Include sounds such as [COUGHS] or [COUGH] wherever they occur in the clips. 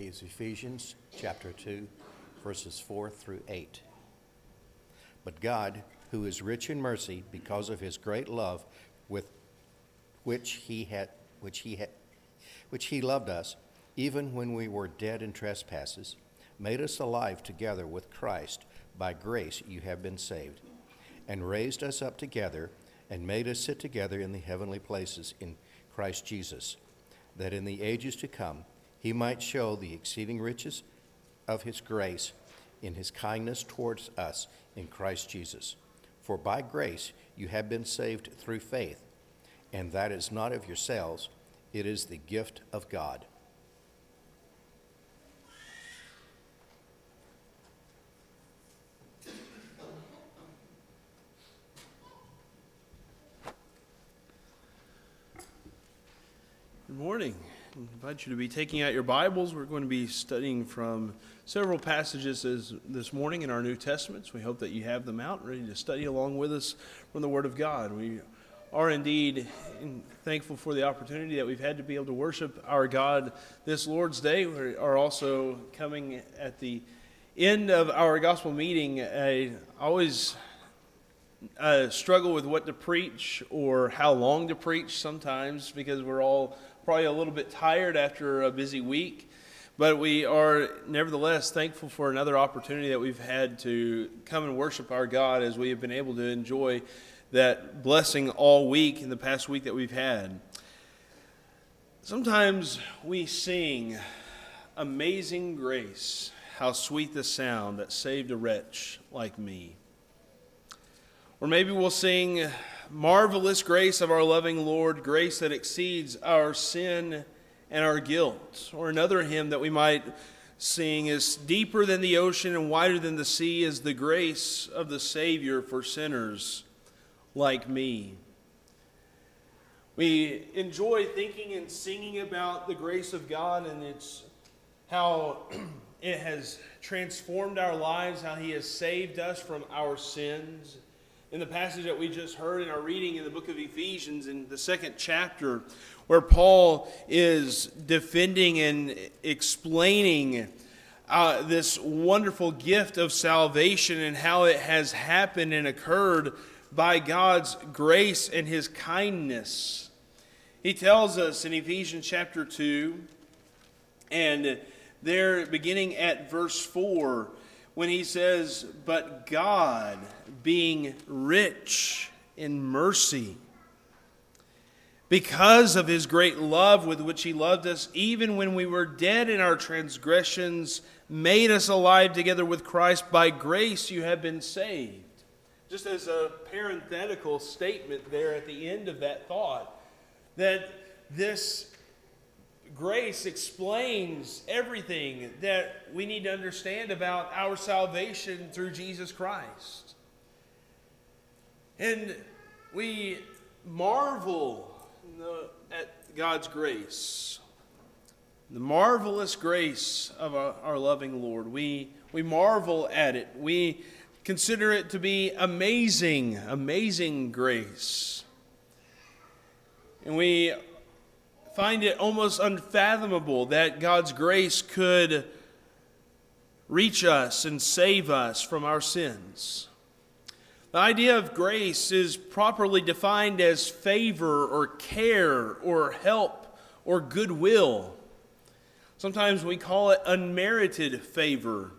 is Ephesians chapter 2, verses 4 through 8. But God, who is rich in mercy because of his great love with which he had which he had which he loved us even when we were dead in trespasses made us alive together with Christ by grace you have been saved and raised us up together and made us sit together in the heavenly places in Christ Jesus that in the ages to come he might show the exceeding riches of his grace in his kindness towards us in Christ Jesus. For by grace you have been saved through faith, and that is not of yourselves, it is the gift of God. Good morning. I invite you to be taking out your Bibles. We're going to be studying from several passages this, this morning in our New Testaments. We hope that you have them out, ready to study along with us from the Word of God. We are indeed thankful for the opportunity that we've had to be able to worship our God this Lord's Day. We are also coming at the end of our gospel meeting. I always uh, struggle with what to preach or how long to preach sometimes because we're all probably a little bit tired after a busy week, but we are nevertheless thankful for another opportunity that we've had to come and worship our God as we have been able to enjoy that blessing all week in the past week that we've had. Sometimes we sing Amazing Grace, how sweet the sound that saved a wretch like me. Or maybe we'll sing marvelous grace of our loving Lord, grace that exceeds our sin and our guilt. Or another hymn that we might sing is deeper than the ocean and wider than the sea is the grace of the Savior for sinners like me. We enjoy thinking and singing about the grace of God and it's how [CLEARS THROAT] it has transformed our lives, how He has saved us from our sins in the passage that we just heard in our reading in the book of Ephesians in the second chapter, where Paul is defending and explaining uh, this wonderful gift of salvation and how it has happened and occurred by God's grace and his kindness. He tells us in Ephesians chapter 2, and there beginning at verse 4, when he says, But God, being rich in mercy, because of his great love with which he loved us, even when we were dead in our transgressions, made us alive together with Christ. By grace you have been saved. Just as a parenthetical statement there at the end of that thought, that this grace explains everything that we need to understand about our salvation through Jesus Christ. And we marvel at God's grace, the marvelous grace of our, loving Lord. We, we marvel at it. We consider it to be amazing, amazing grace. And we find it almost unfathomable that God's grace could reach us and save us from our sins. The idea of grace is properly defined as favor or care or help or goodwill. Sometimes we call it unmerited favor.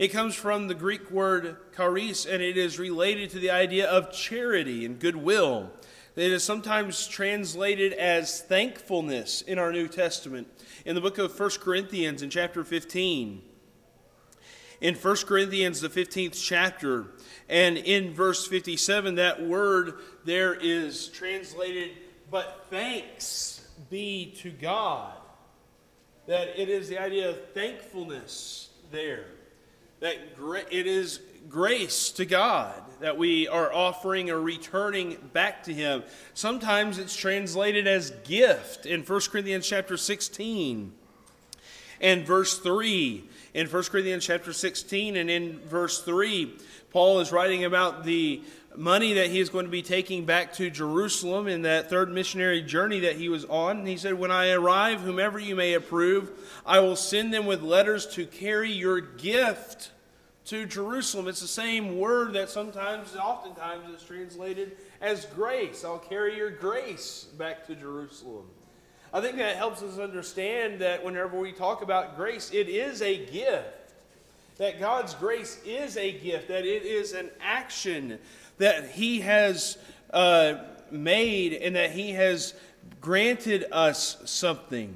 It comes from the Greek word charis, and it is related to the idea of charity and goodwill. It is sometimes translated as thankfulness in our New Testament. In the book of 1 Corinthians, in chapter 15, in 1 Corinthians, the 15th chapter, and in verse 57, that word there is translated, but thanks be to God. That it is the idea of thankfulness there. That it is grace to God that we are offering or returning back to him. Sometimes it's translated as gift in 1 Corinthians chapter 16 and verse 3. In 1 Corinthians chapter 16 and in verse 3, Paul is writing about the money that he is going to be taking back to Jerusalem in that third missionary journey that he was on. And he said, When I arrive, whomever you may approve, I will send them with letters to carry your gift to Jerusalem. It's the same word that sometimes, oftentimes, is translated as grace. I'll carry your grace back to Jerusalem. I think that helps us understand that whenever we talk about grace, it is a gift. That God's grace is a gift, that it is an action that He has uh, made and that He has granted us something.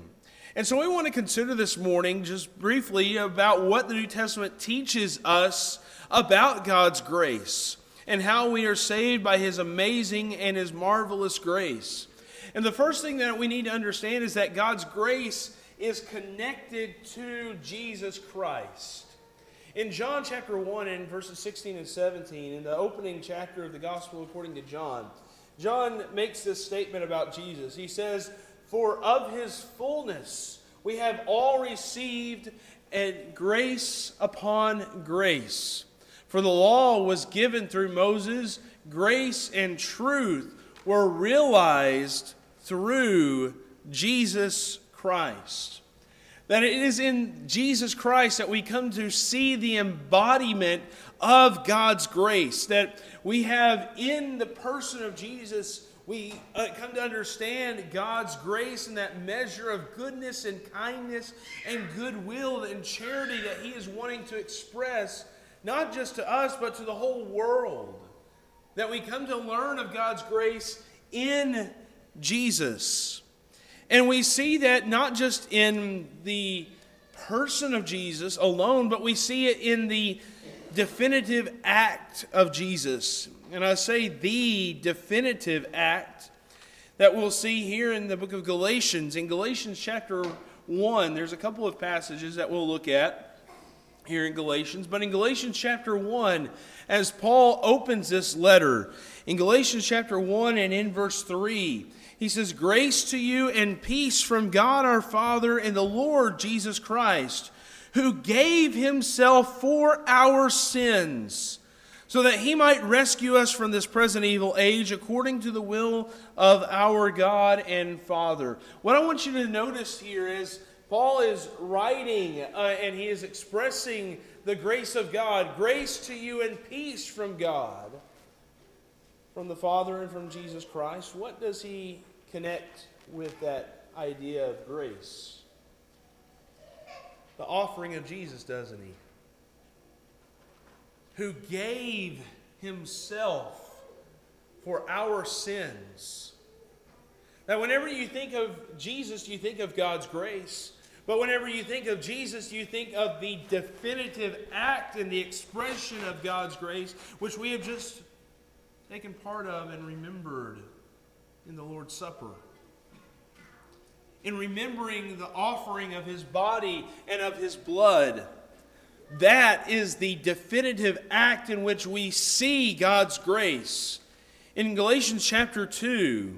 And so we want to consider this morning, just briefly, about what the New Testament teaches us about God's grace and how we are saved by His amazing and His marvelous grace. And the first thing that we need to understand is that God's grace is connected to Jesus Christ. In John chapter 1 and verses 16 and 17, in the opening chapter of the Gospel according to John, John makes this statement about Jesus. He says, For of his fullness we have all received and grace upon grace. For the law was given through Moses, grace and truth were realized through Jesus Christ. That it is in Jesus Christ that we come to see the embodiment of God's grace. That we have in the person of Jesus, we uh, come to understand God's grace and that measure of goodness and kindness and goodwill and charity that He is wanting to express, not just to us, but to the whole world. That we come to learn of God's grace in Jesus. And we see that not just in the person of Jesus alone, but we see it in the definitive act of Jesus. And I say the definitive act that we'll see here in the book of Galatians. In Galatians chapter 1, there's a couple of passages that we'll look at here in Galatians. But in Galatians chapter 1, as Paul opens this letter, in Galatians chapter 1 and in verse 3, he says, Grace to you and peace from God our Father and the Lord Jesus Christ, who gave himself for our sins, so that he might rescue us from this present evil age according to the will of our God and Father. What I want you to notice here is Paul is writing uh, and he is expressing the grace of God. Grace to you and peace from God from the Father and from Jesus Christ, what does he connect with that idea of grace? The offering of Jesus, doesn't he? Who gave himself for our sins. Now, whenever you think of Jesus, you think of God's grace. But whenever you think of Jesus, you think of the definitive act and the expression of God's grace, which we have just taken part of and remembered in the Lord's Supper. In remembering the offering of his body and of his blood. That is the definitive act in which we see God's grace. In Galatians chapter 2,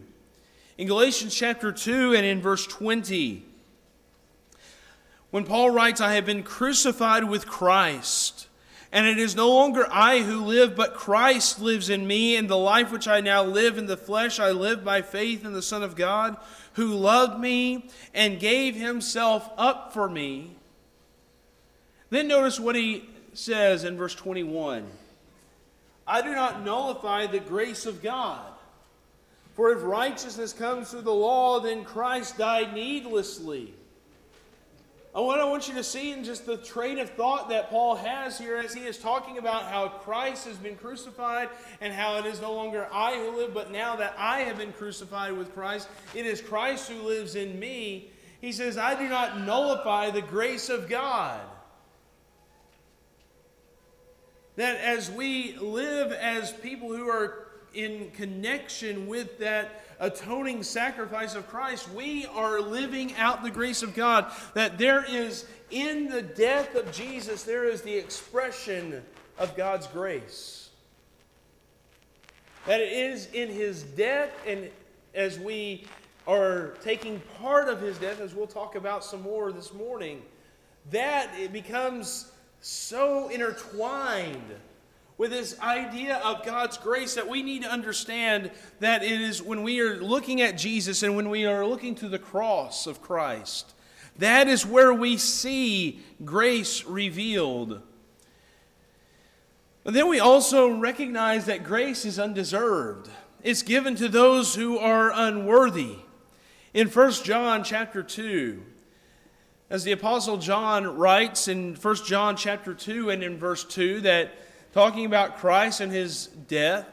in Galatians chapter 2 and in verse 20, when Paul writes, I have been crucified with Christ. And it is no longer I who live, but Christ lives in me. And the life which I now live in the flesh, I live by faith in the Son of God, who loved me and gave himself up for me. Then notice what he says in verse 21 I do not nullify the grace of God. For if righteousness comes through the law, then Christ died needlessly. What I want you to see in just the train of thought that Paul has here as he is talking about how Christ has been crucified and how it is no longer I who live, but now that I have been crucified with Christ, it is Christ who lives in me. He says, I do not nullify the grace of God. That as we live as people who are in connection with that atoning sacrifice of Christ, we are living out the grace of God. That there is, in the death of Jesus, there is the expression of God's grace. That it is in his death, and as we are taking part of his death, as we'll talk about some more this morning, that it becomes so intertwined with this idea of God's grace that we need to understand that it is when we are looking at Jesus and when we are looking to the cross of Christ, that is where we see grace revealed. But then we also recognize that grace is undeserved. It's given to those who are unworthy. In 1 John chapter 2, as the apostle John writes in 1 John chapter 2 and in verse 2 that talking about Christ and his death,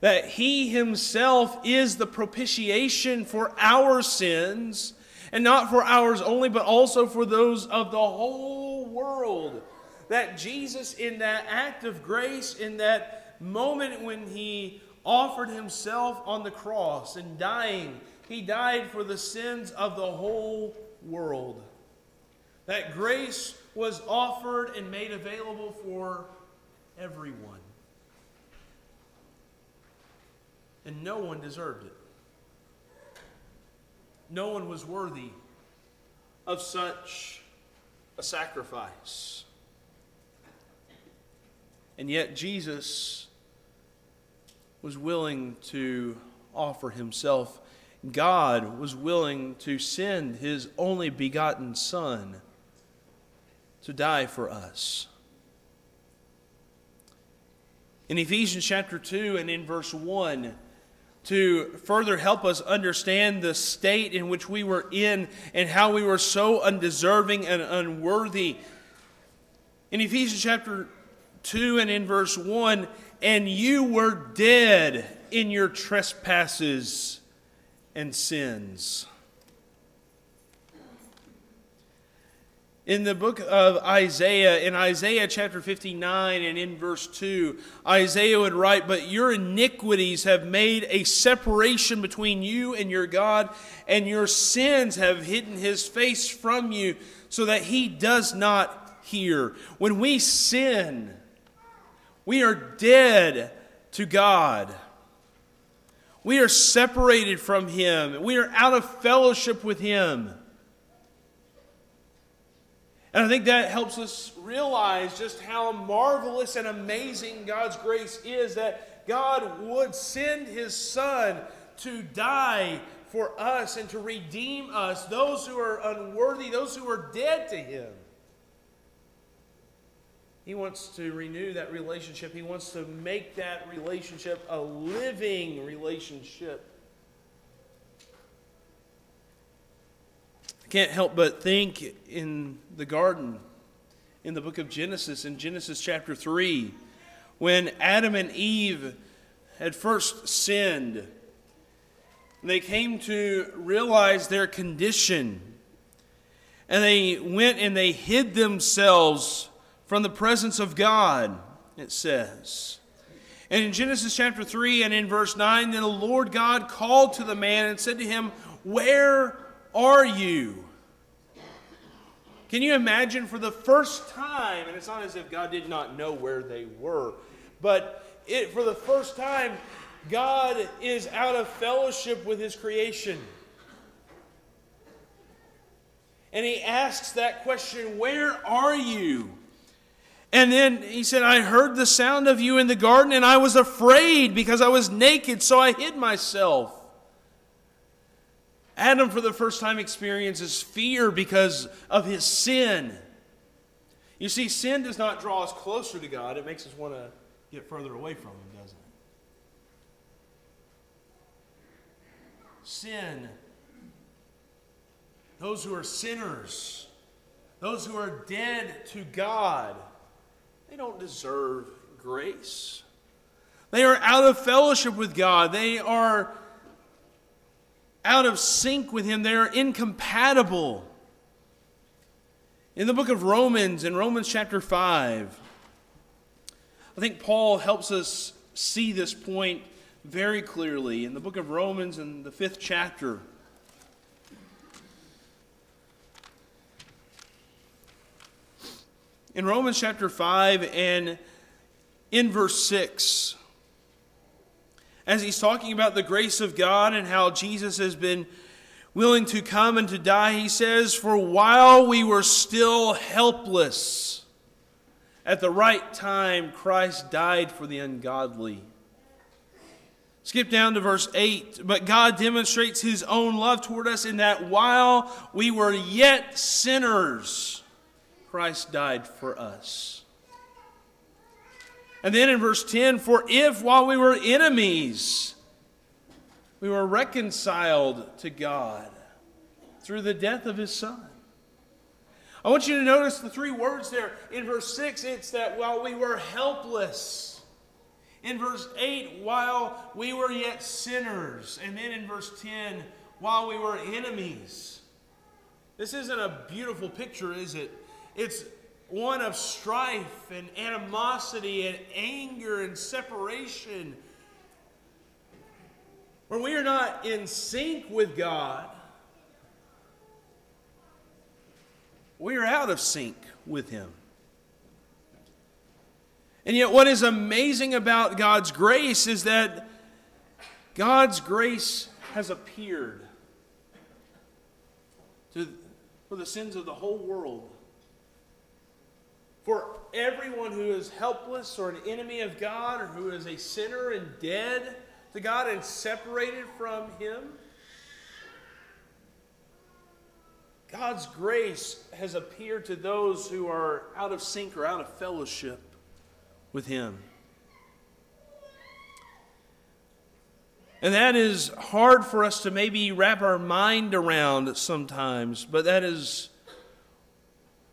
that he himself is the propitiation for our sins, and not for ours only, but also for those of the whole world. That Jesus, in that act of grace, in that moment when he offered himself on the cross and dying, he died for the sins of the whole world. That grace was offered and made available for everyone. And no one deserved it. No one was worthy of such a sacrifice. And yet, Jesus was willing to offer himself. God was willing to send his only begotten Son to die for us. In Ephesians chapter 2 and in verse 1, to further help us understand the state in which we were in and how we were so undeserving and unworthy. In Ephesians chapter 2 and in verse 1, and you were dead in your trespasses and sins. In the book of Isaiah, in Isaiah chapter 59 and in verse 2, Isaiah would write, But your iniquities have made a separation between you and your God, and your sins have hidden his face from you, so that he does not hear. When we sin, we are dead to God. We are separated from him. We are out of fellowship with him. And I think that helps us realize just how marvelous and amazing God's grace is that God would send His Son to die for us and to redeem us, those who are unworthy, those who are dead to Him. He wants to renew that relationship. He wants to make that relationship a living relationship. Can't help but think in the garden, in the book of Genesis, in Genesis chapter 3, when Adam and Eve had first sinned, they came to realize their condition. And they went and they hid themselves from the presence of God, it says. And in Genesis chapter 3 and in verse 9, then the Lord God called to the man and said to him, Where are you? Can you imagine for the first time, and it's not as if God did not know where they were, but it, for the first time, God is out of fellowship with his creation. And he asks that question, Where are you? And then he said, I heard the sound of you in the garden, and I was afraid because I was naked, so I hid myself. Adam, for the first time, experiences fear because of his sin. You see, sin does not draw us closer to God, it makes us want to get further away from Him, doesn't it? Sin, those who are sinners, those who are dead to God, they don't deserve grace. They are out of fellowship with God. They are out of sync with Him. They are incompatible. In the book of Romans, in Romans chapter 5, I think Paul helps us see this point very clearly. In the book of Romans, in the fifth chapter, in Romans chapter 5 and in verse 6, as he's talking about the grace of God and how Jesus has been willing to come and to die, he says, For while we were still helpless, At the right time, Christ died for the ungodly. Skip down to verse 8. But God demonstrates his own love toward us in that while we were yet sinners, Christ died for us. And then in verse 10, for if while we were enemies, we were reconciled to God through the death of his son. I want you to notice the three words there. In verse 6, it's that while we were helpless. In verse 8, while we were yet sinners. And then in verse 10, while we were enemies. This isn't a beautiful picture, is it? It's one of strife and animosity and anger and separation. When we are not in sync with God, we are out of sync with Him. And yet, what is amazing about God's grace is that God's grace has appeared to, for the sins of the whole world. For everyone who is helpless or an enemy of God or who is a sinner and dead to God and separated from Him, God's grace has appeared to those who are out of sync or out of fellowship with Him. And that is hard for us to maybe wrap our mind around sometimes, but that is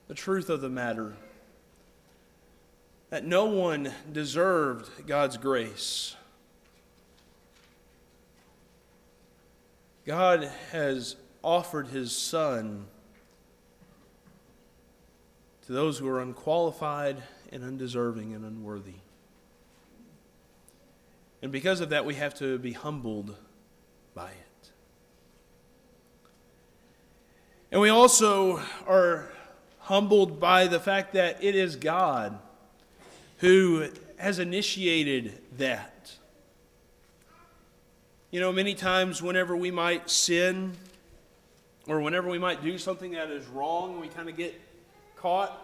the truth of the matter. That no one deserved God's grace. God has offered his Son to those who are unqualified and undeserving and unworthy. And because of that, we have to be humbled by it. And we also are humbled by the fact that it is God who has initiated that. You know, many times whenever we might sin or whenever we might do something that is wrong, we kind of get caught.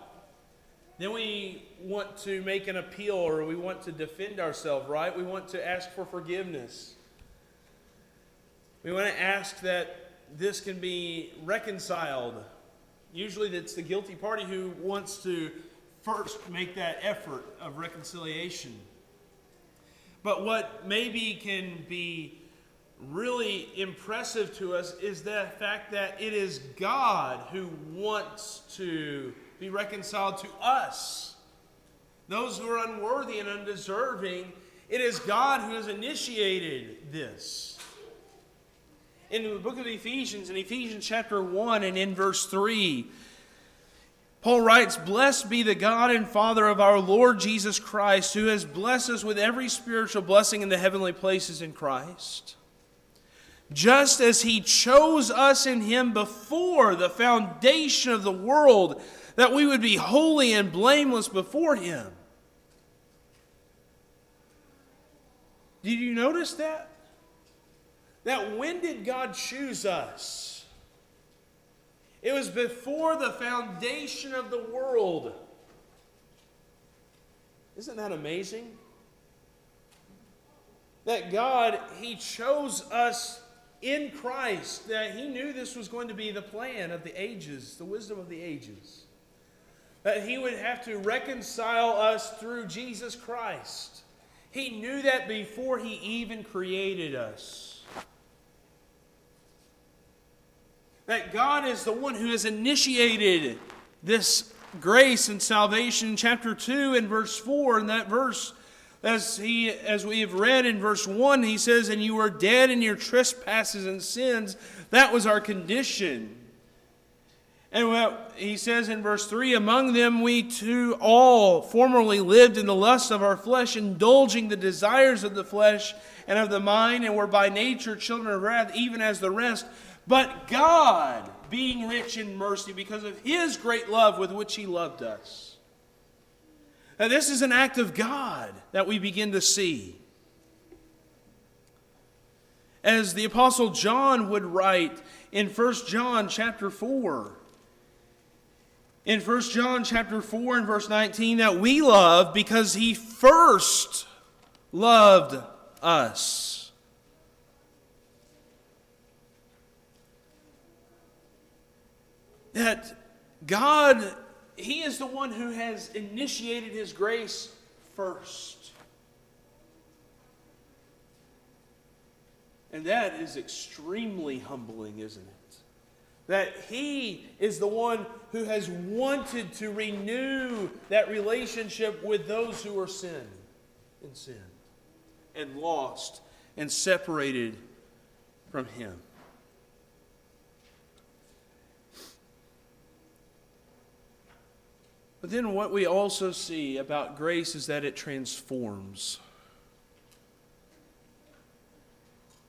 Then we want to make an appeal or we want to defend ourselves, right? We want to ask for forgiveness. We want to ask that this can be reconciled. Usually, it's the guilty party who wants to first make that effort of reconciliation. But what maybe can be really impressive to us is the fact that it is God who wants to be reconciled to us. Those who are unworthy and undeserving, it is God who has initiated this. In the book of Ephesians, in Ephesians chapter 1 and in verse 3, Paul writes, Blessed be the God and Father of our Lord Jesus Christ, who has blessed us with every spiritual blessing in the heavenly places in Christ just as he chose us in him before the foundation of the world, that we would be holy and blameless before him. Did you notice that? That when did God choose us? It was before the foundation of the world. Isn't that amazing? That God, He chose us in Christ that he knew this was going to be the plan of the ages, the wisdom of the ages. That he would have to reconcile us through Jesus Christ. He knew that before he even created us. That God is the one who has initiated this grace and salvation chapter 2 and verse 4. In that verse, as, he, as we have read in verse 1, he says, And you were dead in your trespasses and sins. That was our condition. And what he says in verse 3 Among them we too all formerly lived in the lust of our flesh, indulging the desires of the flesh and of the mind, and were by nature children of wrath, even as the rest. But God, being rich in mercy, because of his great love with which he loved us, now, this is an act of God that we begin to see. As the apostle John would write in 1 John chapter 4, in 1 John chapter 4 and verse 19 that we love because he first loved us. That God, he is the one who has initiated his grace first. And that is extremely humbling, isn't it? That He is the one who has wanted to renew that relationship with those who are sin in sin and lost and separated from Him. But then, what we also see about grace is that it transforms.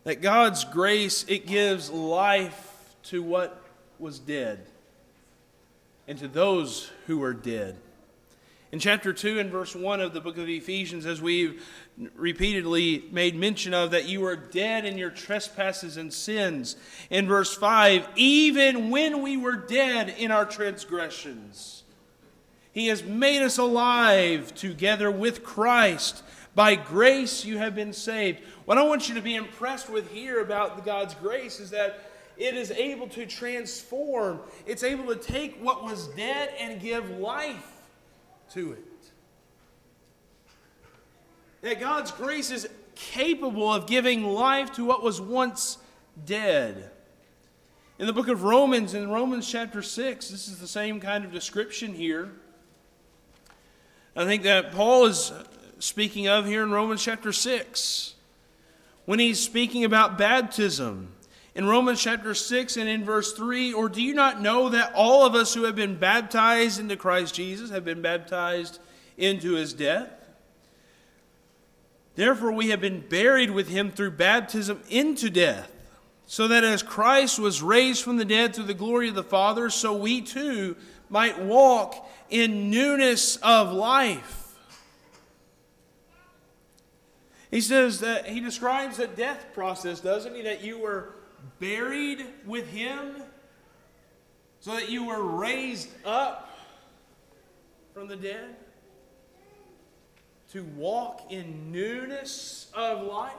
That God's grace, it gives life to what was dead and to those who are dead. In chapter 2 and verse 1 of the book of Ephesians, as we've repeatedly made mention of, that you are dead in your trespasses and sins. In verse 5, even when we were dead in our transgressions, He has made us alive together with Christ. By grace you have been saved. What I want you to be impressed with here about God's grace is that it is able to transform, it's able to take what was dead and give life to it. That God's grace is capable of giving life to what was once dead. In the book of Romans, in Romans chapter 6, this is the same kind of description here. I think that Paul is speaking of here in Romans chapter 6 when he's speaking about baptism in Romans chapter 6 and in verse 3 Or do you not know that all of us who have been baptized into Christ Jesus have been baptized into his death? Therefore, we have been buried with him through baptism into death, so that as Christ was raised from the dead through the glory of the Father, so we too might walk in newness of life. He says that he describes the death process, doesn't he? That you were buried with him so that you were raised up from the dead to walk in newness of life.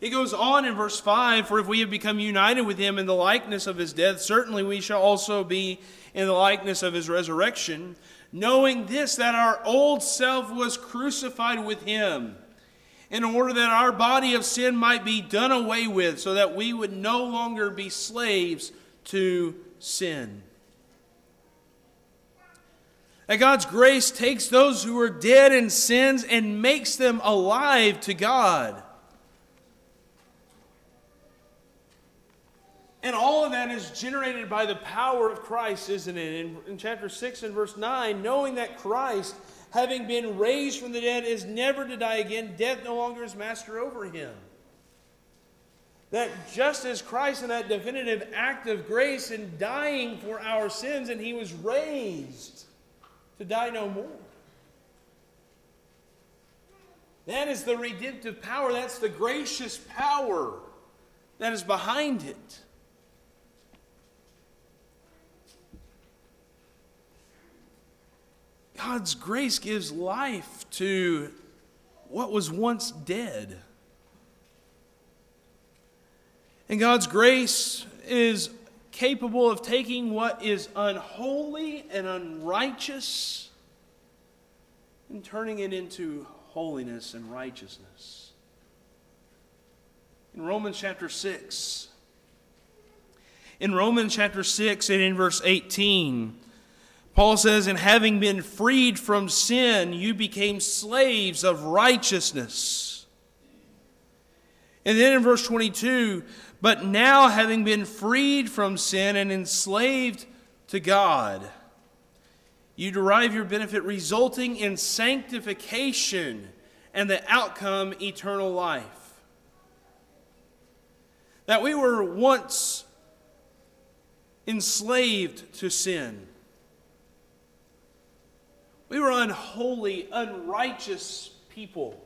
He goes on in verse 5 For if we have become united with him in the likeness of his death, certainly we shall also be in the likeness of his resurrection, knowing this, that our old self was crucified with him in order that our body of sin might be done away with, so that we would no longer be slaves to sin. That God's grace takes those who are dead in sins and makes them alive to God. And all of that is generated by the power of Christ, isn't it? In, in chapter 6 and verse 9, knowing that Christ having been raised from the dead, is never to die again. Death no longer is master over him. That just as Christ, in that definitive act of grace in dying for our sins, and he was raised to die no more. That is the redemptive power. That's the gracious power that is behind it. God's grace gives life to what was once dead. And God's grace is capable of taking what is unholy and unrighteous and turning it into holiness and righteousness. In Romans chapter 6, in Romans chapter 6 and in verse 18, Paul says, And having been freed from sin, you became slaves of righteousness. And then in verse 22, but now having been freed from sin and enslaved to God, you derive your benefit resulting in sanctification and the outcome eternal life. That we were once enslaved to sin. We were unholy, unrighteous people.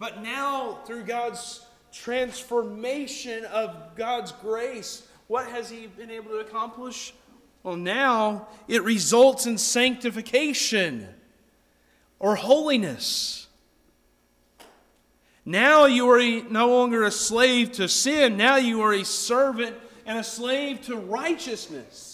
But now, through God's transformation of God's grace, what has He been able to accomplish? Well, now it results in sanctification or holiness. Now you are no longer a slave to sin. Now you are a servant and a slave to righteousness.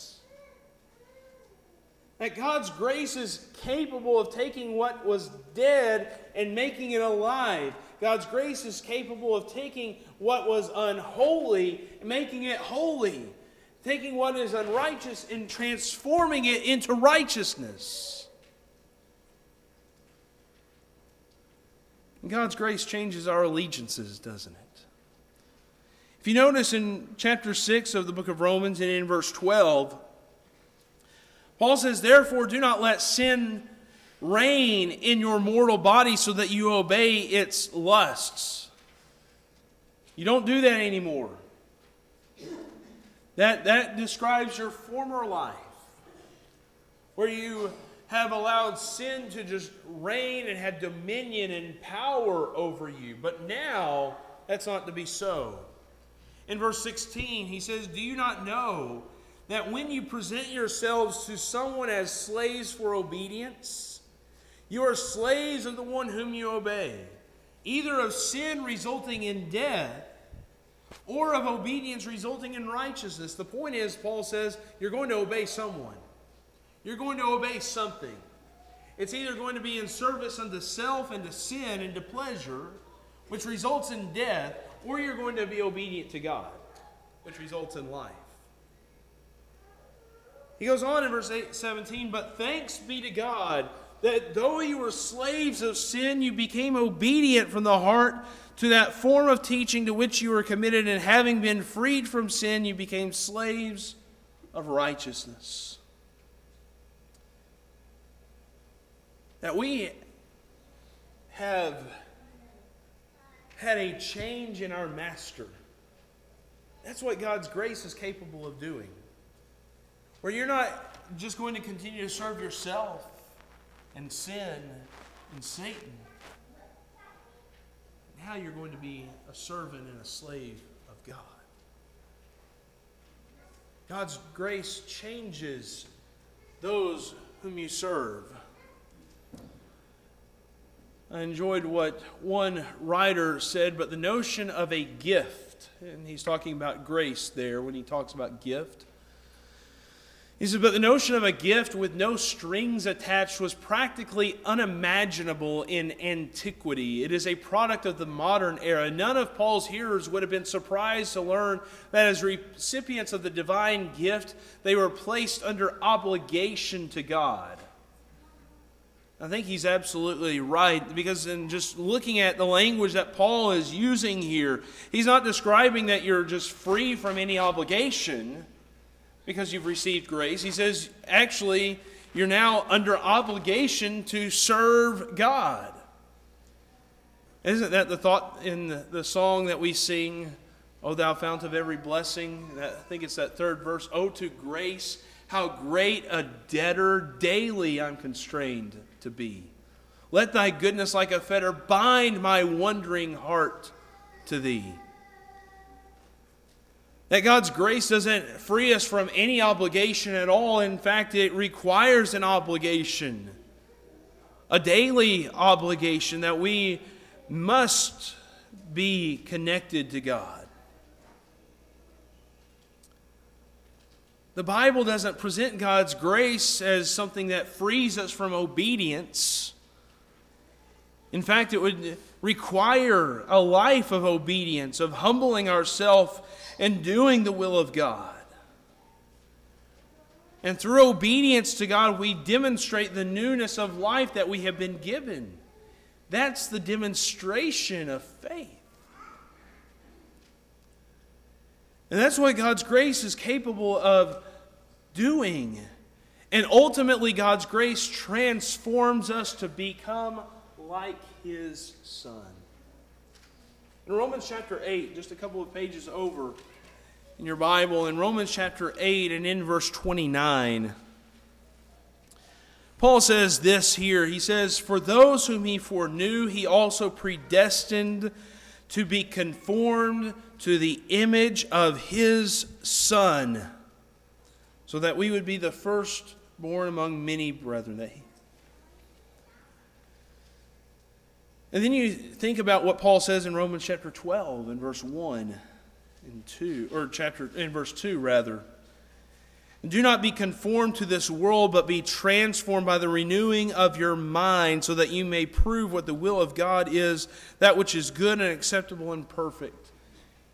That God's grace is capable of taking what was dead and making it alive. God's grace is capable of taking what was unholy and making it holy. Taking what is unrighteous and transforming it into righteousness. God's grace changes our allegiances, doesn't it? If you notice in chapter 6 of the book of Romans and in verse 12, Paul says, Therefore, do not let sin reign in your mortal body so that you obey its lusts. You don't do that anymore. That, that describes your former life, where you have allowed sin to just reign and had dominion and power over you. But now, that's not to be so. In verse 16, he says, Do you not know that when you present yourselves to someone as slaves for obedience, you are slaves of the one whom you obey, either of sin resulting in death or of obedience resulting in righteousness? The point is, Paul says, you're going to obey someone. You're going to obey something. It's either going to be in service unto self and to sin and to pleasure, which results in death, or you're going to be obedient to God, which results in life. He goes on in verse 8, 17, but thanks be to God that though you were slaves of sin, you became obedient from the heart to that form of teaching to which you were committed, and having been freed from sin, you became slaves of righteousness. That we have had a change in our master. That's what God's grace is capable of doing. Where you're not just going to continue to serve yourself and sin and Satan. Now you're going to be a servant and a slave of God. God's grace changes those whom you serve. I enjoyed what one writer said, but the notion of a gift, and he's talking about grace there when he talks about gift. He said, but the notion of a gift with no strings attached was practically unimaginable in antiquity. It is a product of the modern era. None of Paul's hearers would have been surprised to learn that as recipients of the divine gift, they were placed under obligation to God. I think he's absolutely right because in just looking at the language that Paul is using here, he's not describing that you're just free from any obligation because you've received grace. He says, actually, you're now under obligation to serve God. Isn't that the thought in the, song that we sing, O thou fount of every blessing? I think it's that third verse, O to grace, how great a debtor daily I'm constrained to be. Let thy goodness like a fetter bind my wondering heart to thee. That God's grace doesn't free us from any obligation at all. In fact, it requires an obligation, a daily obligation that we must be connected to God. The Bible doesn't present God's grace as something that frees us from obedience. In fact, it would require a life of obedience, of humbling ourselves and doing the will of God. And through obedience to God, we demonstrate the newness of life that we have been given. That's the demonstration of faith. And that's what God's grace is capable of doing. And ultimately, God's grace transforms us to become like His Son. In Romans chapter 8, just a couple of pages over in your Bible, in Romans chapter 8 and in verse 29, Paul says this here. He says, For those whom he foreknew, he also predestined to be conformed to the image of his Son so that we would be the firstborn among many brethren. That he... And then you think about what Paul says in Romans chapter 12 and verse 1 and 2, or chapter in verse 2 rather. Do not be conformed to this world, but be transformed by the renewing of your mind, so that you may prove what the will of God is, that which is good and acceptable and perfect.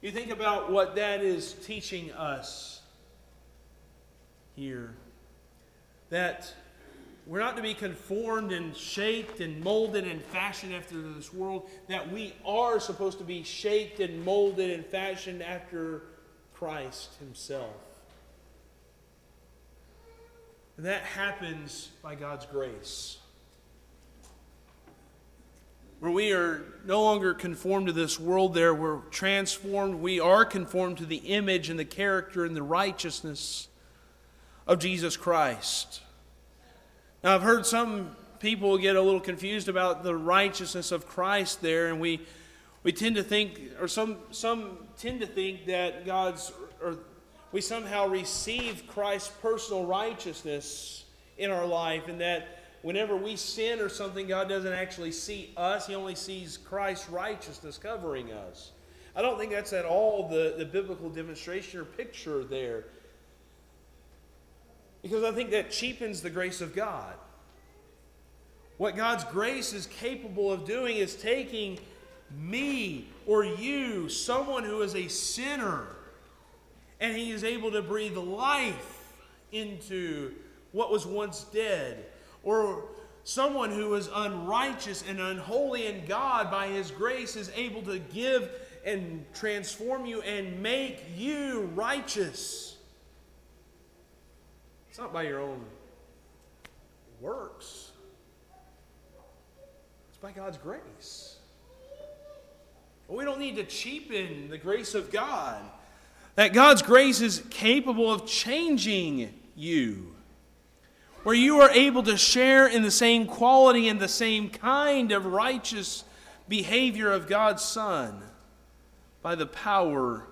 You think about what that is teaching us here. That we're not to be conformed and shaped and molded and fashioned after this world, that we are supposed to be shaped and molded and fashioned after Christ Himself. And that happens by God's grace. Where we are no longer conformed to this world, there we're transformed. We are conformed to the image and the character and the righteousness of Jesus Christ. Now, I've heard some people get a little confused about the righteousness of Christ there, and we, we tend to think, or some, some tend to think that God's, or we somehow receive Christ's personal righteousness in our life, and that whenever we sin or something, God doesn't actually see us, He only sees Christ's righteousness covering us. I don't think that's at all the, the biblical demonstration or picture there. Because I think that cheapens the grace of God. What God's grace is capable of doing is taking me or you, someone who is a sinner, and he is able to breathe life into what was once dead, or someone who is unrighteous and unholy, and God, by his grace, is able to give and transform you and make you righteous. It's not by your own works, it's by God's grace. We don't need to cheapen the grace of God that God's grace is capable of changing you. Where you are able to share in the same quality and the same kind of righteous behavior of God's Son by the power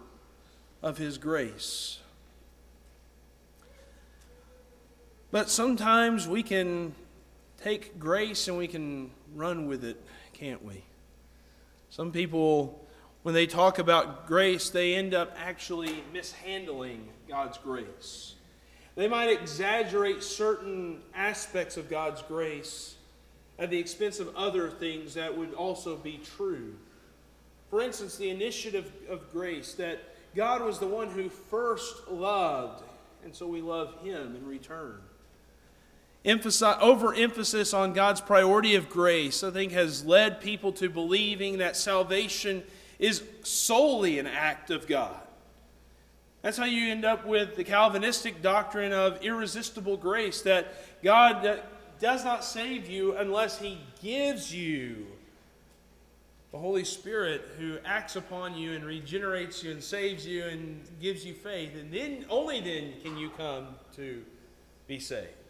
of His grace. But sometimes we can take grace and we can run with it, can't we? Some people when they talk about grace, they end up actually mishandling God's grace. They might exaggerate certain aspects of God's grace at the expense of other things that would also be true. For instance, the initiative of grace that God was the one who first loved, and so we love Him in return. Overemphasis on God's priority of grace, I think, has led people to believing that salvation is solely an act of God. That's how you end up with the Calvinistic doctrine of irresistible grace that God uh, does not save you unless He gives you the Holy Spirit who acts upon you and regenerates you and saves you and gives you faith. And then, only then, can you come to be saved.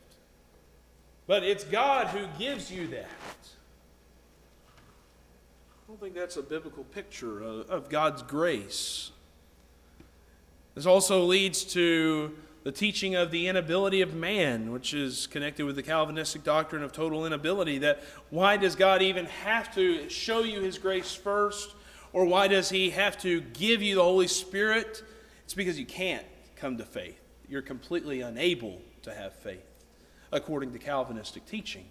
But it's God who gives you that I don't think that's a biblical picture of, of God's grace. This also leads to the teaching of the inability of man, which is connected with the Calvinistic doctrine of total inability. That why does God even have to show you his grace first? Or why does he have to give you the Holy Spirit? It's because you can't come to faith. You're completely unable to have faith, according to Calvinistic teaching.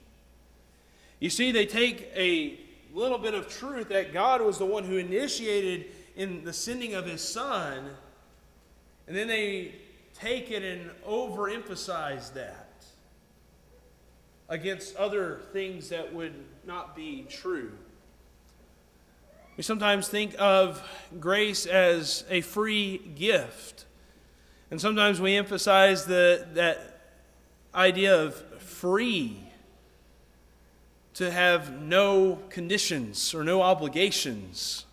You see, they take a little bit of truth that God was the one who initiated in the sending of his son, and then they take it and overemphasize that against other things that would not be true. We sometimes think of grace as a free gift. And sometimes we emphasize the, that idea of free to have no conditions or no obligations.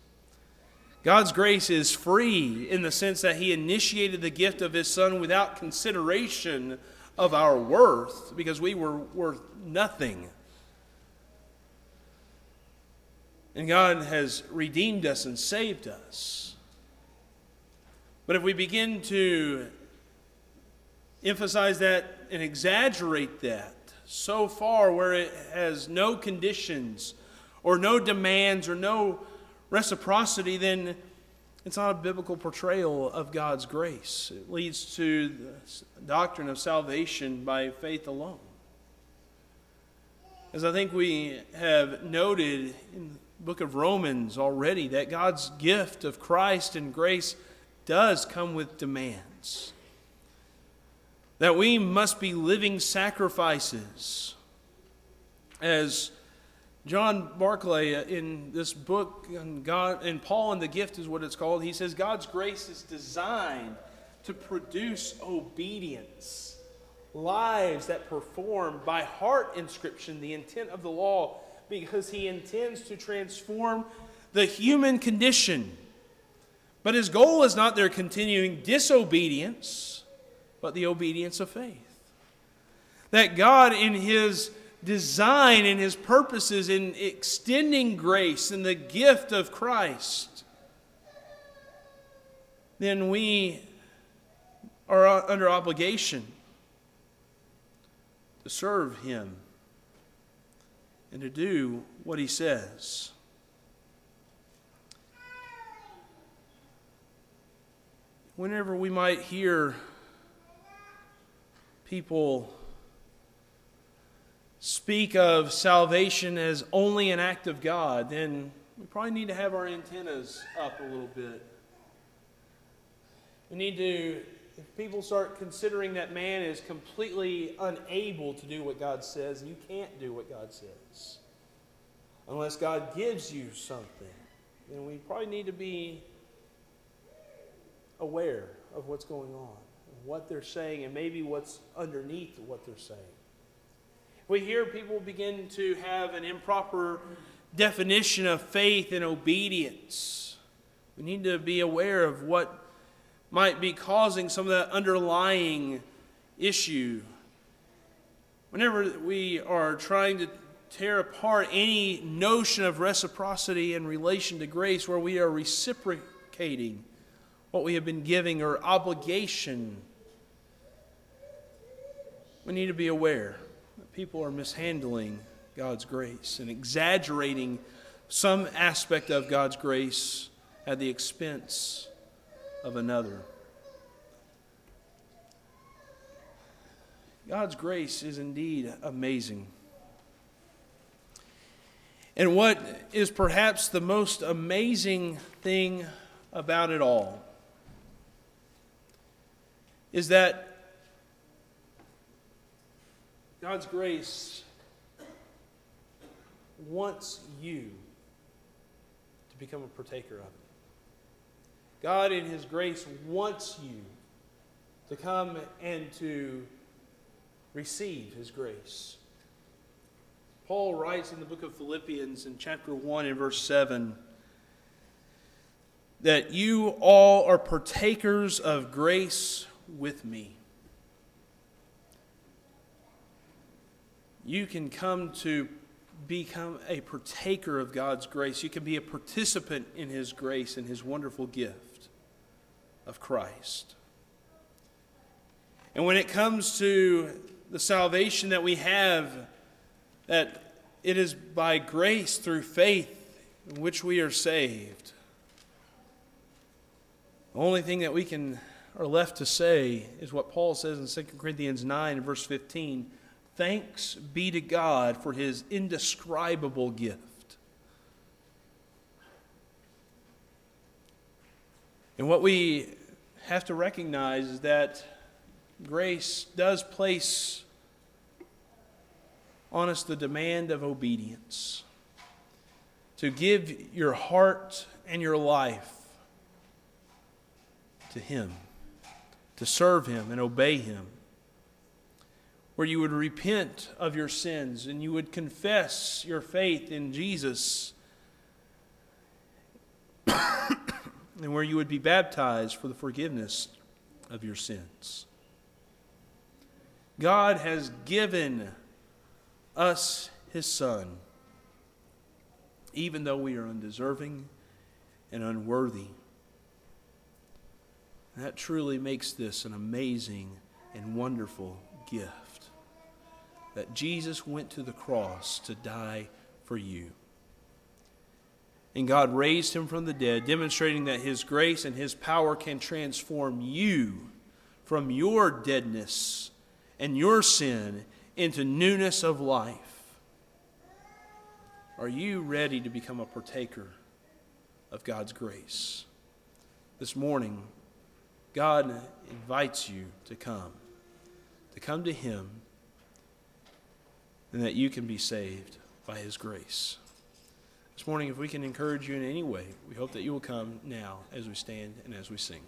God's grace is free in the sense that He initiated the gift of His Son without consideration of our worth because we were worth nothing. And God has redeemed us and saved us. But if we begin to emphasize that and exaggerate that so far where it has no conditions or no demands or no reciprocity, then it's not a biblical portrayal of God's grace. It leads to the doctrine of salvation by faith alone. As I think we have noted in the book of Romans already, that God's gift of Christ and grace does come with demands. That we must be living sacrifices. As John Barclay uh, in this book, and God and Paul and the Gift is what it's called. He says God's grace is designed to produce obedience, lives that perform by heart inscription the intent of the law, because He intends to transform the human condition. But His goal is not their continuing disobedience, but the obedience of faith. That God, in His design and his purposes in extending grace and the gift of Christ, then we are under obligation to serve him and to do what he says. Whenever we might hear people speak of salvation as only an act of God, then we probably need to have our antennas up a little bit. We need to, if people start considering that man is completely unable to do what God says, you can't do what God says unless God gives you something, then we probably need to be aware of what's going on, what they're saying, and maybe what's underneath what they're saying. We hear people begin to have an improper definition of faith and obedience. We need to be aware of what might be causing some of that underlying issue. Whenever we are trying to tear apart any notion of reciprocity in relation to grace, where we are reciprocating what we have been giving or obligation, we need to be aware that people are mishandling God's grace and exaggerating some aspect of God's grace at the expense of another. God's grace is indeed amazing. And what is perhaps the most amazing thing about it all is that God's grace wants you to become a partaker of it. God, in His grace, wants you to come and to receive His grace. Paul writes in the book of Philippians in chapter 1 and verse 7 that you all are partakers of grace with me. You can come to become a partaker of God's grace. You can be a participant in His grace and His wonderful gift of Christ. And when it comes to the salvation that we have, that it is by grace through faith in which we are saved. The only thing that we can are left to say is what Paul says in 2 Corinthians 9 verse 15 Thanks be to God for his indescribable gift. And what we have to recognize is that grace does place on us the demand of obedience. To give your heart and your life to Him, to serve Him and obey Him where you would repent of your sins and you would confess your faith in Jesus, [COUGHS] and where you would be baptized for the forgiveness of your sins. God has given us His Son, even though we are undeserving and unworthy. That truly makes this an amazing and wonderful gift that Jesus went to the cross to die for you. And God raised him from the dead, demonstrating that his grace and his power can transform you from your deadness and your sin into newness of life. Are you ready to become a partaker of God's grace? This morning, God invites you to come, to come to Him, and that you can be saved by His grace. This morning, if we can encourage you in any way, we hope that you will come now as we stand and as we sing.